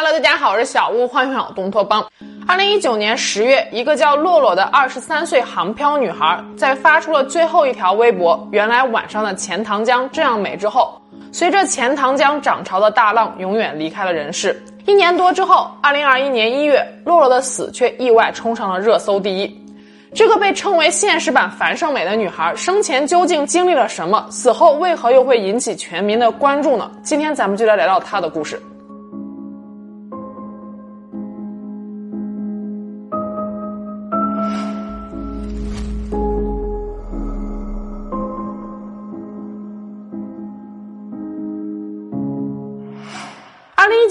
Hello，大家好，我是小屋，欢迎来到东托邦。二零一九年十月，一个叫洛洛的二十三岁航漂女孩，在发出了最后一条微博“原来晚上的钱塘江这样美”之后，随着钱塘江涨潮的大浪，永远离开了人世。一年多之后，二零二一年一月，洛洛的死却意外冲上了热搜第一。这个被称为现实版樊胜美的女孩，生前究竟经历了什么？死后为何又会引起全民的关注呢？今天咱们就来聊聊她的故事。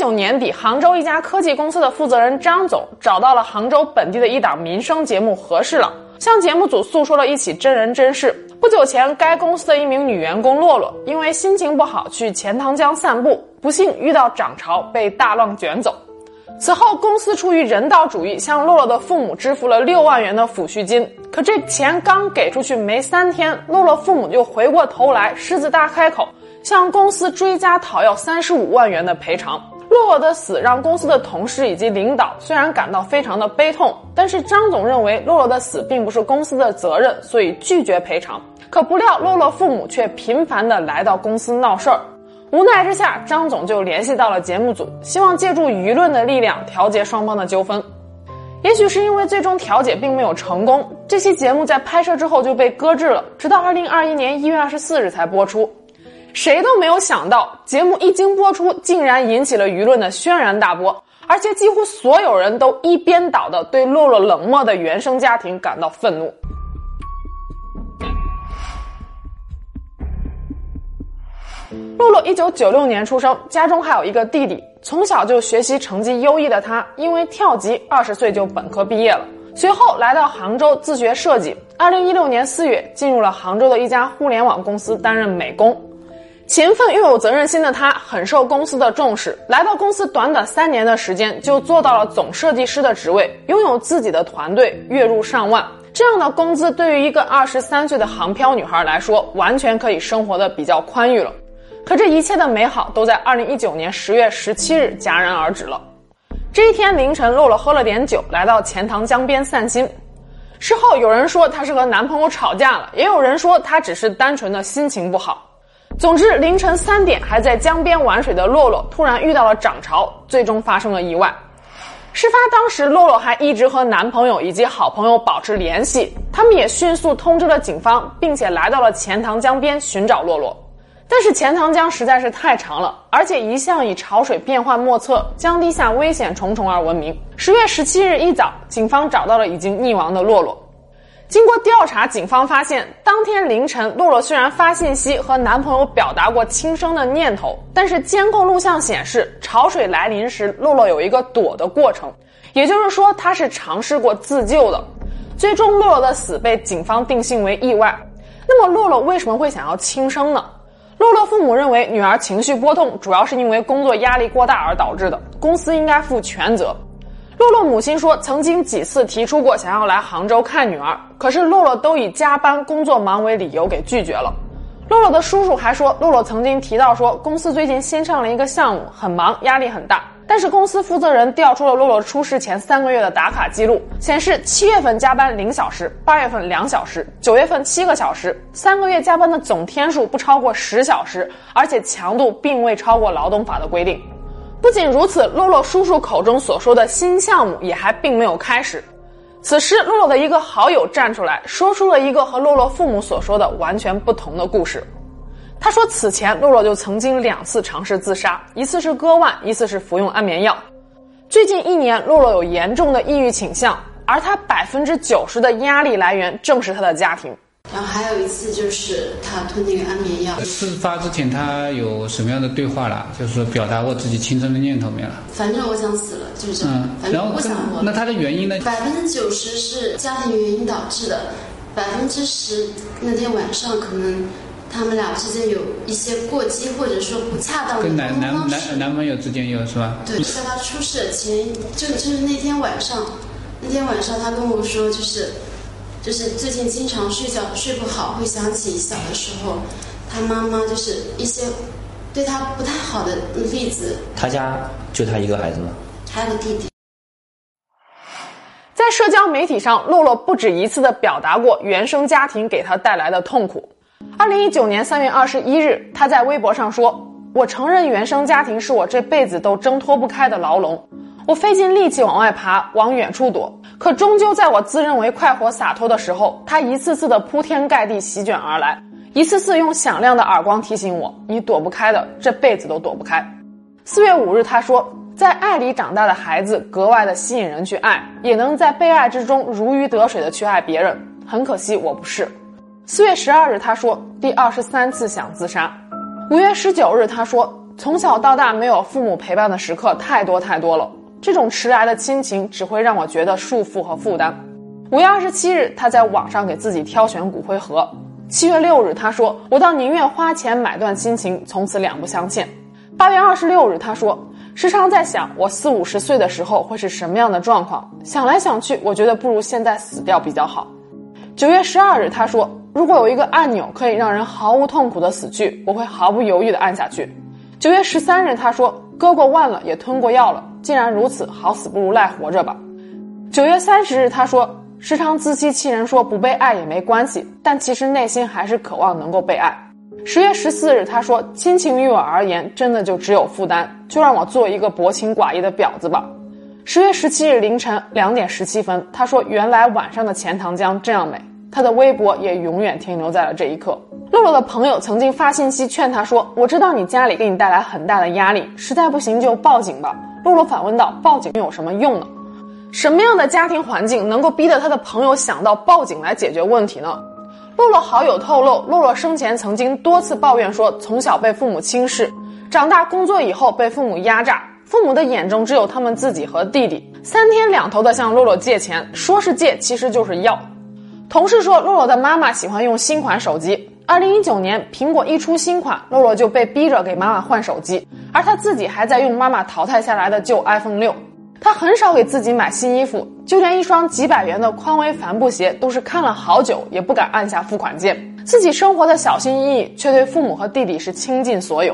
九年底，杭州一家科技公司的负责人张总找到了杭州本地的一档民生节目《和事佬》，向节目组诉说了一起真人真事。不久前，该公司的一名女员工洛洛因为心情不好去钱塘江散步，不幸遇到涨潮，被大浪卷走。此后，公司出于人道主义，向洛洛的父母支付了六万元的抚恤金。可这钱刚给出去没三天，洛洛父母就回过头来狮子大开口。向公司追加讨要三十五万元的赔偿。洛洛的死让公司的同事以及领导虽然感到非常的悲痛，但是张总认为洛洛的死并不是公司的责任，所以拒绝赔偿。可不料洛洛父母却频繁的来到公司闹事儿。无奈之下，张总就联系到了节目组，希望借助舆论的力量调节双方的纠纷。也许是因为最终调解并没有成功，这期节目在拍摄之后就被搁置了，直到二零二一年一月二十四日才播出。谁都没有想到，节目一经播出，竟然引起了舆论的轩然大波，而且几乎所有人都一边倒的对洛洛冷漠的原生家庭感到愤怒。洛洛一九九六年出生，家中还有一个弟弟，从小就学习成绩优异的他，因为跳级，二十岁就本科毕业了，随后来到杭州自学设计。二零一六年四月，进入了杭州的一家互联网公司担任美工。勤奋又有责任心的他，很受公司的重视。来到公司短短三年的时间，就做到了总设计师的职位，拥有自己的团队，月入上万。这样的工资对于一个二十三岁的航漂女孩来说，完全可以生活的比较宽裕了。可这一切的美好，都在二零一九年十月十七日戛然而止了。这一天凌晨，露露喝了点酒，来到钱塘江边散心。事后有人说她是和男朋友吵架了，也有人说她只是单纯的心情不好。总之，凌晨三点还在江边玩水的洛洛突然遇到了涨潮，最终发生了意外。事发当时，洛洛还一直和男朋友以及好朋友保持联系，他们也迅速通知了警方，并且来到了钱塘江边寻找洛洛。但是钱塘江实在是太长了，而且一向以潮水变幻莫测、江堤下危险重重而闻名。十月十七日一早，警方找到了已经溺亡的洛洛。经过调查，警方发现，当天凌晨，洛洛虽然发信息和男朋友表达过轻生的念头，但是监控录像显示，潮水来临时，洛洛有一个躲的过程，也就是说，他是尝试过自救的。最终，洛洛的死被警方定性为意外。那么，洛洛为什么会想要轻生呢？洛洛父母认为，女儿情绪波动主要是因为工作压力过大而导致的，公司应该负全责。洛洛母亲说，曾经几次提出过想要来杭州看女儿，可是洛洛都以加班、工作忙为理由给拒绝了。洛洛的叔叔还说，洛洛曾经提到说，公司最近新上了一个项目，很忙，压力很大。但是公司负责人调出了洛洛出事前三个月的打卡记录，显示七月份加班零小时，八月份两小时，九月份七个小时，三个月加班的总天数不超过十小时，而且强度并未超过劳动法的规定。不仅如此，洛洛叔叔口中所说的新项目也还并没有开始。此时，洛洛的一个好友站出来，说出了一个和洛洛父母所说的完全不同的故事。他说，此前洛洛就曾经两次尝试自杀，一次是割腕，一次是服用安眠药。最近一年，洛洛有严重的抑郁倾向，而他百分之九十的压力来源正是他的家庭。还有一次就是他吞那个安眠药。事发之前他有什么样的对话了？就是表达过自己轻生的念头没有？反正我想死了，就是这样。反正我不想活。那他的原因呢？百分之九十是家庭原因导致的，百分之十那天晚上可能他们俩之间有一些过激或者说不恰当的跟男男男男朋友之间有是吧？对，在他出事前就就是那天晚上，那天晚上他跟我说就是。就是最近经常睡觉睡不好，会想起小的时候，他妈妈就是一些对他不太好的例子。他家就他一个孩子吗？还有个弟弟。在社交媒体上，洛洛不止一次的表达过原生家庭给他带来的痛苦。二零一九年三月二十一日，他在微博上说：“我承认原生家庭是我这辈子都挣脱不开的牢笼。我费尽力气往外爬，往远处躲，可终究在我自认为快活洒脱的时候，他一次次的铺天盖地席卷而来，一次次用响亮的耳光提醒我：你躲不开的，这辈子都躲不开。”四月五日，他说。在爱里长大的孩子格外的吸引人去爱，也能在被爱之中如鱼得水的去爱别人。很可惜我不是。四月十二日，他说第二十三次想自杀。五月十九日，他说从小到大没有父母陪伴的时刻太多太多了，这种迟来的亲情只会让我觉得束缚和负担。五月二十七日，他在网上给自己挑选骨灰盒。七月六日，他说我倒宁愿花钱买断亲情，从此两不相欠。八月二十六日，他说。时常在想，我四五十岁的时候会是什么样的状况？想来想去，我觉得不如现在死掉比较好。九月十二日，他说：“如果有一个按钮可以让人毫无痛苦的死去，我会毫不犹豫地按下去。”九月十三日，他说：“割过腕了，也吞过药了，既然如此，好死不如赖活着吧。”九月三十日，他说：“时常自欺欺人说不被爱也没关系，但其实内心还是渴望能够被爱。”十月十四日，他说：“亲情于我而言，真的就只有负担，就让我做一个薄情寡义的婊子吧。”十月十七日凌晨两点十七分，他说：“原来晚上的钱塘江这样美。”他的微博也永远停留在了这一刻。洛洛的朋友曾经发信息劝他说：“我知道你家里给你带来很大的压力，实在不行就报警吧。”洛洛反问道：“报警有什么用呢？什么样的家庭环境能够逼得他的朋友想到报警来解决问题呢？”洛洛好友透露，洛洛生前曾经多次抱怨说，从小被父母轻视，长大工作以后被父母压榨，父母的眼中只有他们自己和弟弟，三天两头的向洛洛借钱，说是借，其实就是要。同事说，洛洛的妈妈喜欢用新款手机。二零一九年，苹果一出新款，洛洛就被逼着给妈妈换手机，而他自己还在用妈妈淘汰下来的旧 iPhone 六。他很少给自己买新衣服，就连一双几百元的匡威帆布鞋，都是看了好久也不敢按下付款键。自己生活的小心翼翼，却对父母和弟弟是倾尽所有。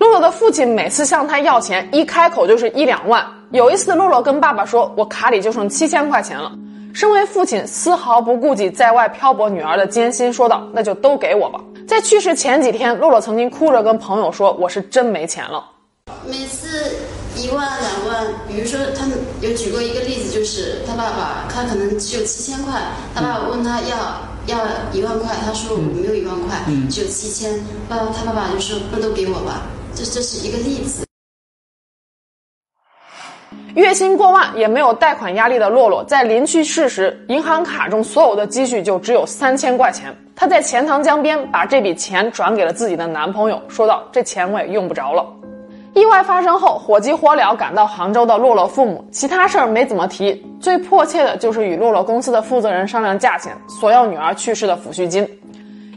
洛洛的父亲每次向他要钱，一开口就是一两万。有一次，洛洛跟爸爸说：“我卡里就剩七千块钱了。”身为父亲，丝毫不顾及在外漂泊女儿的艰辛，说道：“那就都给我吧。”在去世前几天，洛洛曾经哭着跟朋友说：“我是真没钱了。”每次。一万两万，比如说他们有举过一个例子，就是他爸爸，他可能只有七千块，他爸爸问他要要一万块，他说我没有一万块，只有七千，爸他爸爸就说那都给我吧，这这是一个例子。月薪过万也没有贷款压力的洛洛，在临去世时，银行卡中所有的积蓄就只有三千块钱。他在钱塘江边把这笔钱转给了自己的男朋友，说道：“这钱我也用不着了。”意外发生后，火急火燎赶到杭州的洛洛父母，其他事儿没怎么提，最迫切的就是与洛洛公司的负责人商量价钱，索要女儿去世的抚恤金。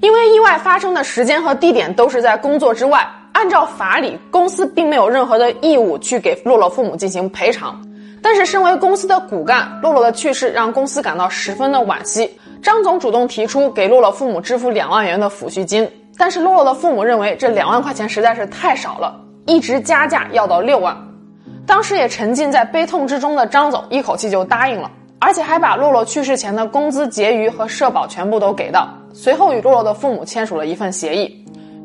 因为意外发生的时间和地点都是在工作之外，按照法理，公司并没有任何的义务去给洛洛父母进行赔偿。但是，身为公司的骨干，洛洛的去世让公司感到十分的惋惜。张总主动提出给洛洛父母支付两万元的抚恤金，但是洛洛的父母认为这两万块钱实在是太少了。一直加价要到六万，当时也沉浸在悲痛之中的张总一口气就答应了，而且还把洛洛去世前的工资结余和社保全部都给到。随后与洛洛的父母签署了一份协议，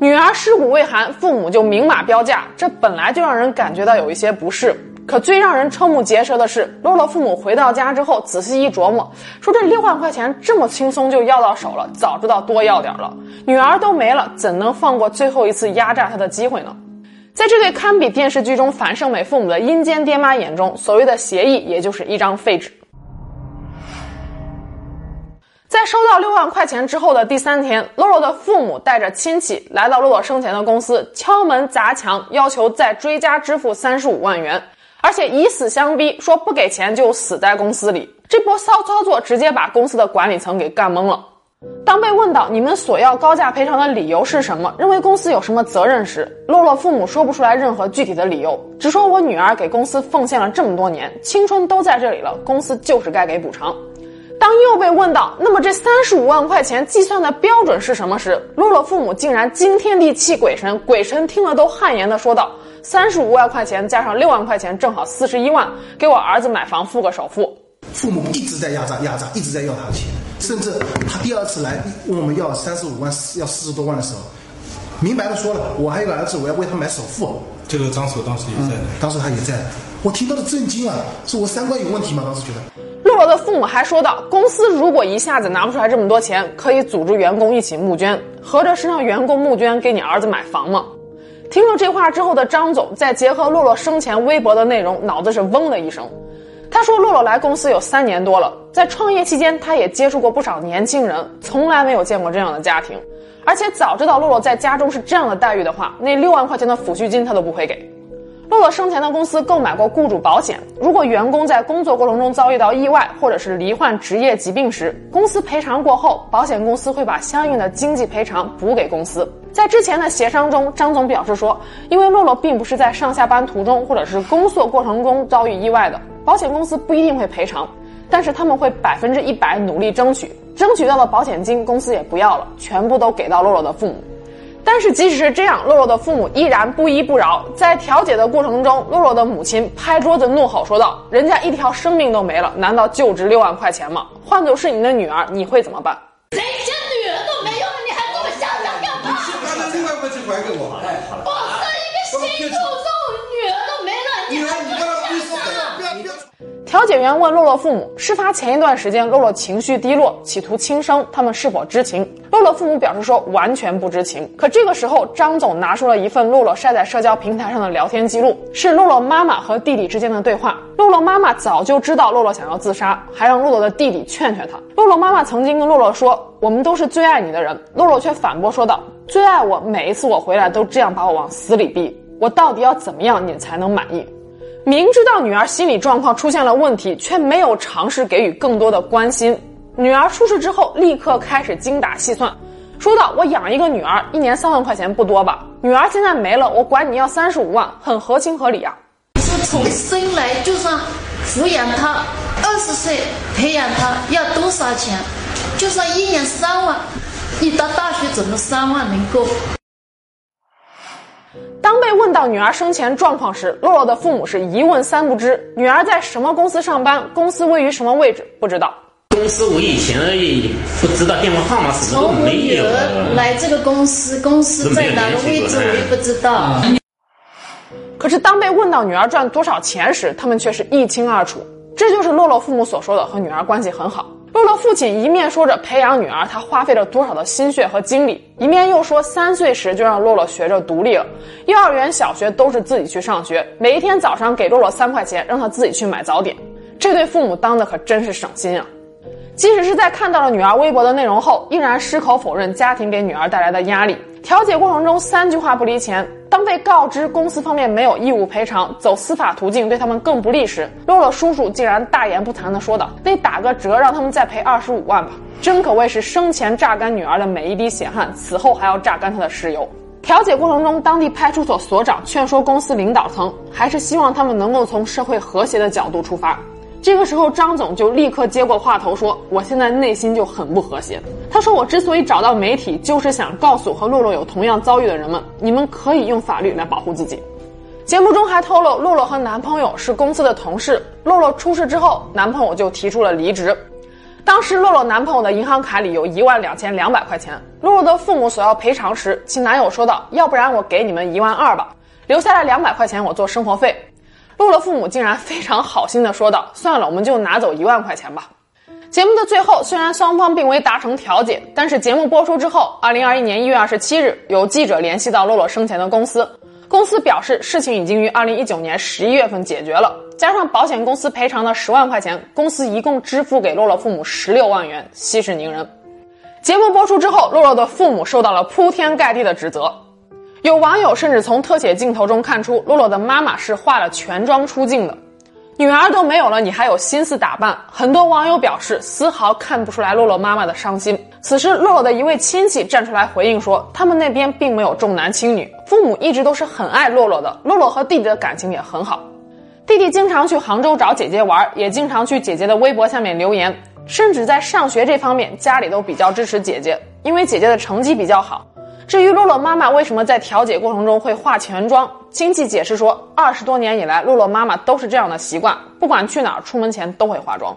女儿尸骨未寒，父母就明码标价，这本来就让人感觉到有一些不适。可最让人瞠目结舌的是，洛洛父母回到家之后仔细一琢磨，说这六万块钱这么轻松就要到手了，早知道多要点了，女儿都没了，怎能放过最后一次压榨她的机会呢？在这对堪比电视剧中樊胜美父母的阴间爹妈眼中，所谓的协议也就是一张废纸。在收到六万块钱之后的第三天，洛洛的父母带着亲戚来到洛洛生前的公司，敲门砸墙，要求再追加支付三十五万元，而且以死相逼，说不给钱就死在公司里。这波骚操作直接把公司的管理层给干懵了。当被问到你们索要高价赔偿的理由是什么，认为公司有什么责任时，洛洛父母说不出来任何具体的理由，只说我女儿给公司奉献了这么多年，青春都在这里了，公司就是该给补偿。当又被问到那么这三十五万块钱计算的标准是什么时，洛洛父母竟然惊天地泣鬼神，鬼神听了都汗颜的说道：“三十五万块钱加上六万块钱，正好四十一万，给我儿子买房付个首付。”父母一直在压榨压榨，一直在要他的钱，甚至他第二次来问我们要三十五万，要四十多万的时候，明白的说了，我还有个儿子，我要为他买首付。这个张所当时也在，当时他也在，我听到了震惊啊！是我三观有问题吗？当时觉得。洛洛的父母还说到，公司如果一下子拿不出来这么多钱，可以组织员工一起募捐，合着是让员工募捐给你儿子买房吗？听了这话之后的张总，再结合洛洛生前微博的内容，脑子是嗡的一声。他说，洛洛来公司有三年多了，在创业期间，他也接触过不少年轻人，从来没有见过这样的家庭。而且早知道洛洛在家中是这样的待遇的话，那六万块钱的抚恤金他都不会给。洛洛生前的公司购买过雇主保险，如果员工在工作过程中遭遇到意外或者是罹患职业疾病时，公司赔偿过后，保险公司会把相应的经济赔偿补给公司。在之前的协商中，张总表示说，因为洛洛并不是在上下班途中或者是工作过程中遭遇意外的，保险公司不一定会赔偿，但是他们会百分之一百努力争取。争取到的保险金，公司也不要了，全部都给到洛洛的父母。但是即使是这样，洛洛的父母依然不依不饶。在调解的过程中，洛洛的母亲拍桌子怒吼说道：“人家一条生命都没了，难道就值六万块钱吗？换做是你的女儿，你会怎么办？”调解员问洛洛父母，事发前一段时间，洛洛情绪低落，企图轻生，他们是否知情？洛洛父母表示说完全不知情。可这个时候，张总拿出了一份洛洛晒在社交平台上的聊天记录，是洛洛妈妈和弟弟之间的对话。洛洛妈妈早就知道洛洛想要自杀，还让洛洛的弟弟劝劝他。洛洛妈妈曾经跟洛洛说：“我们都是最爱你的人。”洛洛却反驳说道：“最爱我，每一次我回来都这样把我往死里逼，我到底要怎么样你才能满意？”明知道女儿心理状况出现了问题，却没有尝试给予更多的关心。女儿出事之后，立刻开始精打细算，说道：“我养一个女儿，一年三万块钱不多吧？女儿现在没了，我管你要三十五万，很合情合理啊。”是从生来就算抚养她，二十岁培养她要多少钱？就算一年三万，你到大学怎么三万能够？当被问到女儿生前状况时，洛洛的父母是一问三不知。女儿在什么公司上班？公司位于什么位置？不知道。公司我以前而已，不知道电话号码什么都从我没有。女儿来这个公司，公司在哪个位置我也不知道。可是当被问到女儿赚多少钱时，他们却是一清二楚。这就是洛洛父母所说的和女儿关系很好。洛洛父亲一面说着培养女儿他花费了多少的心血和精力，一面又说三岁时就让洛洛学着独立了，幼儿园、小学都是自己去上学，每一天早上给洛洛三块钱，让他自己去买早点。这对父母当的可真是省心啊！即使是在看到了女儿微博的内容后，依然矢口否认家庭给女儿带来的压力。调解过程中三句话不离钱。当被告知公司方面没有义务赔偿，走司法途径对他们更不利时，洛洛叔叔竟然大言不惭地说道：“得打个折，让他们再赔二十五万吧。”真可谓是生前榨干女儿的每一滴血汗，死后还要榨干她的石油。调解过程中，当地派出所所长劝说公司领导层，还是希望他们能够从社会和谐的角度出发。这个时候，张总就立刻接过话头说：“我现在内心就很不和谐。”他说：“我之所以找到媒体，就是想告诉和洛洛有同样遭遇的人们，你们可以用法律来保护自己。”节目中还透露，洛洛和男朋友是公司的同事。洛洛出事之后，男朋友就提出了离职。当时，洛洛男朋友的银行卡里有一万两千两百块钱。洛洛的父母索要赔偿时，其男友说道：“要不然我给你们一万二吧，留下来两百块钱我做生活费。”洛洛父母竟然非常好心的说道：“算了，我们就拿走一万块钱吧。”节目的最后，虽然双方并未达成调解，但是节目播出之后，二零二一年一月二十七日，有记者联系到洛洛生前的公司，公司表示事情已经于二零一九年十一月份解决了，加上保险公司赔偿的十万块钱，公司一共支付给洛洛父母十六万元，息事宁人。节目播出之后，洛洛的父母受到了铺天盖地的指责。有网友甚至从特写镜头中看出，洛洛的妈妈是化了全妆出镜的，女儿都没有了，你还有心思打扮？很多网友表示，丝毫看不出来洛洛妈妈的伤心。此时，洛洛的一位亲戚站出来回应说，他们那边并没有重男轻女，父母一直都是很爱洛洛的，洛洛和弟弟的感情也很好。弟弟经常去杭州找姐姐玩，也经常去姐姐的微博下面留言。甚至在上学这方面，家里都比较支持姐姐，因为姐姐的成绩比较好。至于洛洛妈妈为什么在调解过程中会化全妆，亲戚解释说，二十多年以来，洛洛妈妈都是这样的习惯，不管去哪儿，出门前都会化妆。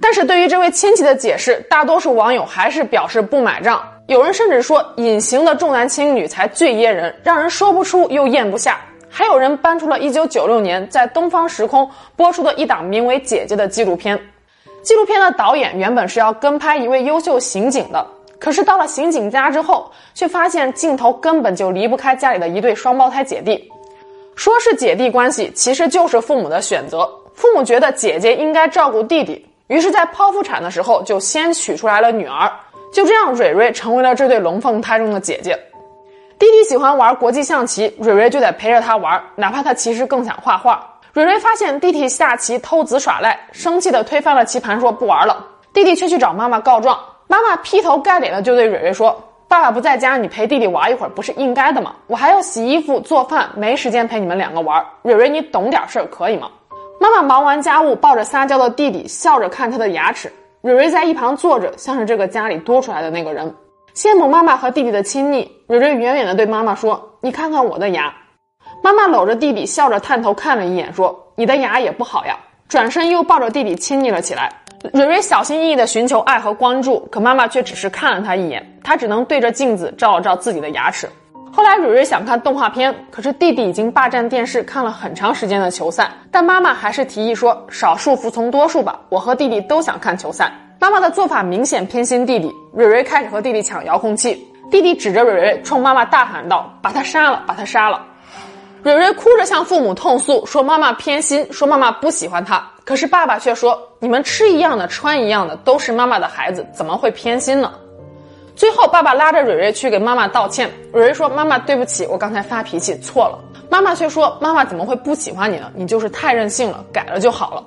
但是对于这位亲戚的解释，大多数网友还是表示不买账。有人甚至说，隐形的重男轻女才最噎人，让人说不出又咽不下。还有人搬出了1996年在东方时空播出的一档名为《姐姐》的纪录片。纪录片的导演原本是要跟拍一位优秀刑警的。可是到了刑警家之后，却发现镜头根本就离不开家里的一对双胞胎姐弟。说是姐弟关系，其实就是父母的选择。父母觉得姐姐应该照顾弟弟，于是，在剖腹产的时候就先取出来了女儿。就这样，蕊蕊成为了这对龙凤胎中的姐姐。弟弟喜欢玩国际象棋，蕊蕊就得陪着他玩，哪怕他其实更想画画。蕊蕊发现弟弟下棋偷子耍赖，生气的推翻了棋盘，说不玩了。弟弟却去找妈妈告状。妈妈劈头盖脸的就对蕊蕊说：“爸爸不在家，你陪弟弟玩一会儿不是应该的吗？我还要洗衣服做饭，没时间陪你们两个玩。蕊蕊，你懂点事儿可以吗？”妈妈忙完家务，抱着撒娇的弟弟，笑着看他的牙齿。蕊蕊在一旁坐着，像是这个家里多出来的那个人，羡慕妈妈和弟弟的亲昵。蕊蕊远远的对妈妈说：“你看看我的牙。”妈妈搂着弟弟，笑着探头看了一眼，说：“你的牙也不好呀。”转身又抱着弟弟亲昵了起来。蕊蕊小心翼翼地寻求爱和关注，可妈妈却只是看了她一眼，她只能对着镜子照了照自己的牙齿。后来蕊蕊想看动画片，可是弟弟已经霸占电视看了很长时间的球赛，但妈妈还是提议说：“少数服从多数吧，我和弟弟都想看球赛。”妈妈的做法明显偏心弟弟，蕊蕊开始和弟弟抢遥控器，弟弟指着蕊蕊冲妈妈大喊道：“把他杀了，把他杀了！”蕊蕊哭着向父母痛诉，说妈妈偏心，说妈妈不喜欢她。可是爸爸却说：“你们吃一样的，穿一样的，都是妈妈的孩子，怎么会偏心呢？”最后，爸爸拉着蕊蕊去给妈妈道歉。蕊蕊说：“妈妈，对不起，我刚才发脾气错了。”妈妈却说：“妈妈怎么会不喜欢你呢？你就是太任性了，改了就好了。”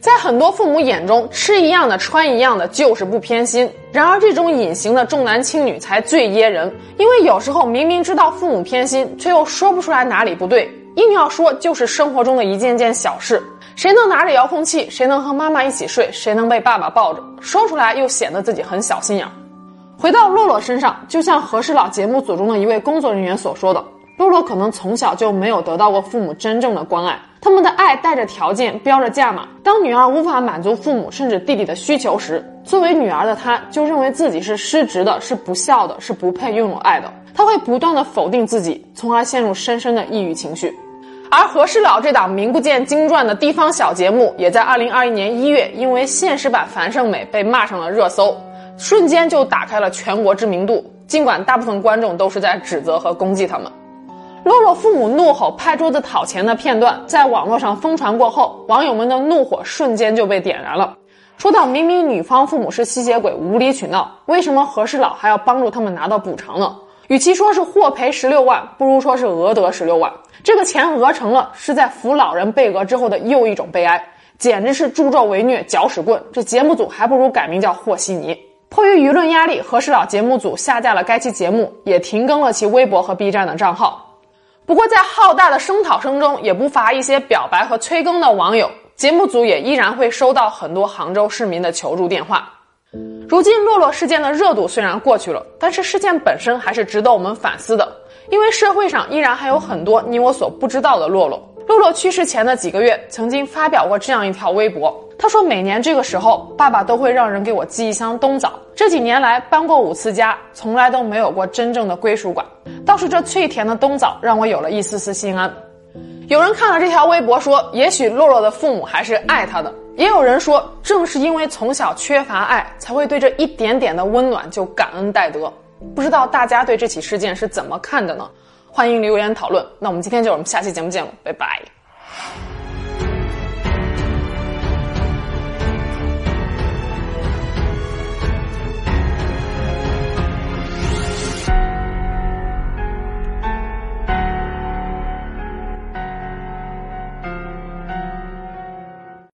在很多父母眼中，吃一样的、穿一样的就是不偏心。然而，这种隐形的重男轻女才最噎人，因为有时候明明知道父母偏心，却又说不出来哪里不对，硬要说就是生活中的一件件小事。谁能拿着遥控器？谁能和妈妈一起睡？谁能被爸爸抱着？说出来又显得自己很小心眼。回到洛洛身上，就像和事佬节目组中的一位工作人员所说的。洛洛可能从小就没有得到过父母真正的关爱，他们的爱带着条件，标着价码。当女儿无法满足父母甚至弟弟的需求时，作为女儿的她就认为自己是失职的，是不孝的，是不配拥有爱的。她会不断的否定自己，从而陷入深深的抑郁情绪。而和事佬这档名不见经传的地方小节目，也在二零二一年一月因为现实版樊胜美被骂上了热搜，瞬间就打开了全国知名度。尽管大部分观众都是在指责和攻击他们。洛洛父母怒吼、拍桌子讨钱的片段在网络上疯传过后，网友们的怒火瞬间就被点燃了。说到明明女方父母是吸血鬼、无理取闹，为什么和事佬还要帮助他们拿到补偿呢？与其说是获赔十六万，不如说是讹得十六万。这个钱讹成了，是在扶老人被讹之后的又一种悲哀，简直是助纣为虐、搅屎棍。这节目组还不如改名叫和稀泥。迫于舆论压力，和事佬节目组下架了该期节目，也停更了其微博和 B 站的账号。不过，在浩大的声讨声中，也不乏一些表白和催更的网友。节目组也依然会收到很多杭州市民的求助电话。如今，洛洛事件的热度虽然过去了，但是事件本身还是值得我们反思的，因为社会上依然还有很多你我所不知道的洛洛。洛洛去世前的几个月，曾经发表过这样一条微博。他说：“每年这个时候，爸爸都会让人给我寄一箱冬枣。这几年来搬过五次家，从来都没有过真正的归属感。倒是这脆甜的冬枣，让我有了一丝丝心安。”有人看了这条微博说：“也许洛洛的父母还是爱他的。”也有人说：“正是因为从小缺乏爱，才会对这一点点的温暖就感恩戴德。”不知道大家对这起事件是怎么看的呢？欢迎留言讨论。那我们今天就我们下期节目见了，拜拜。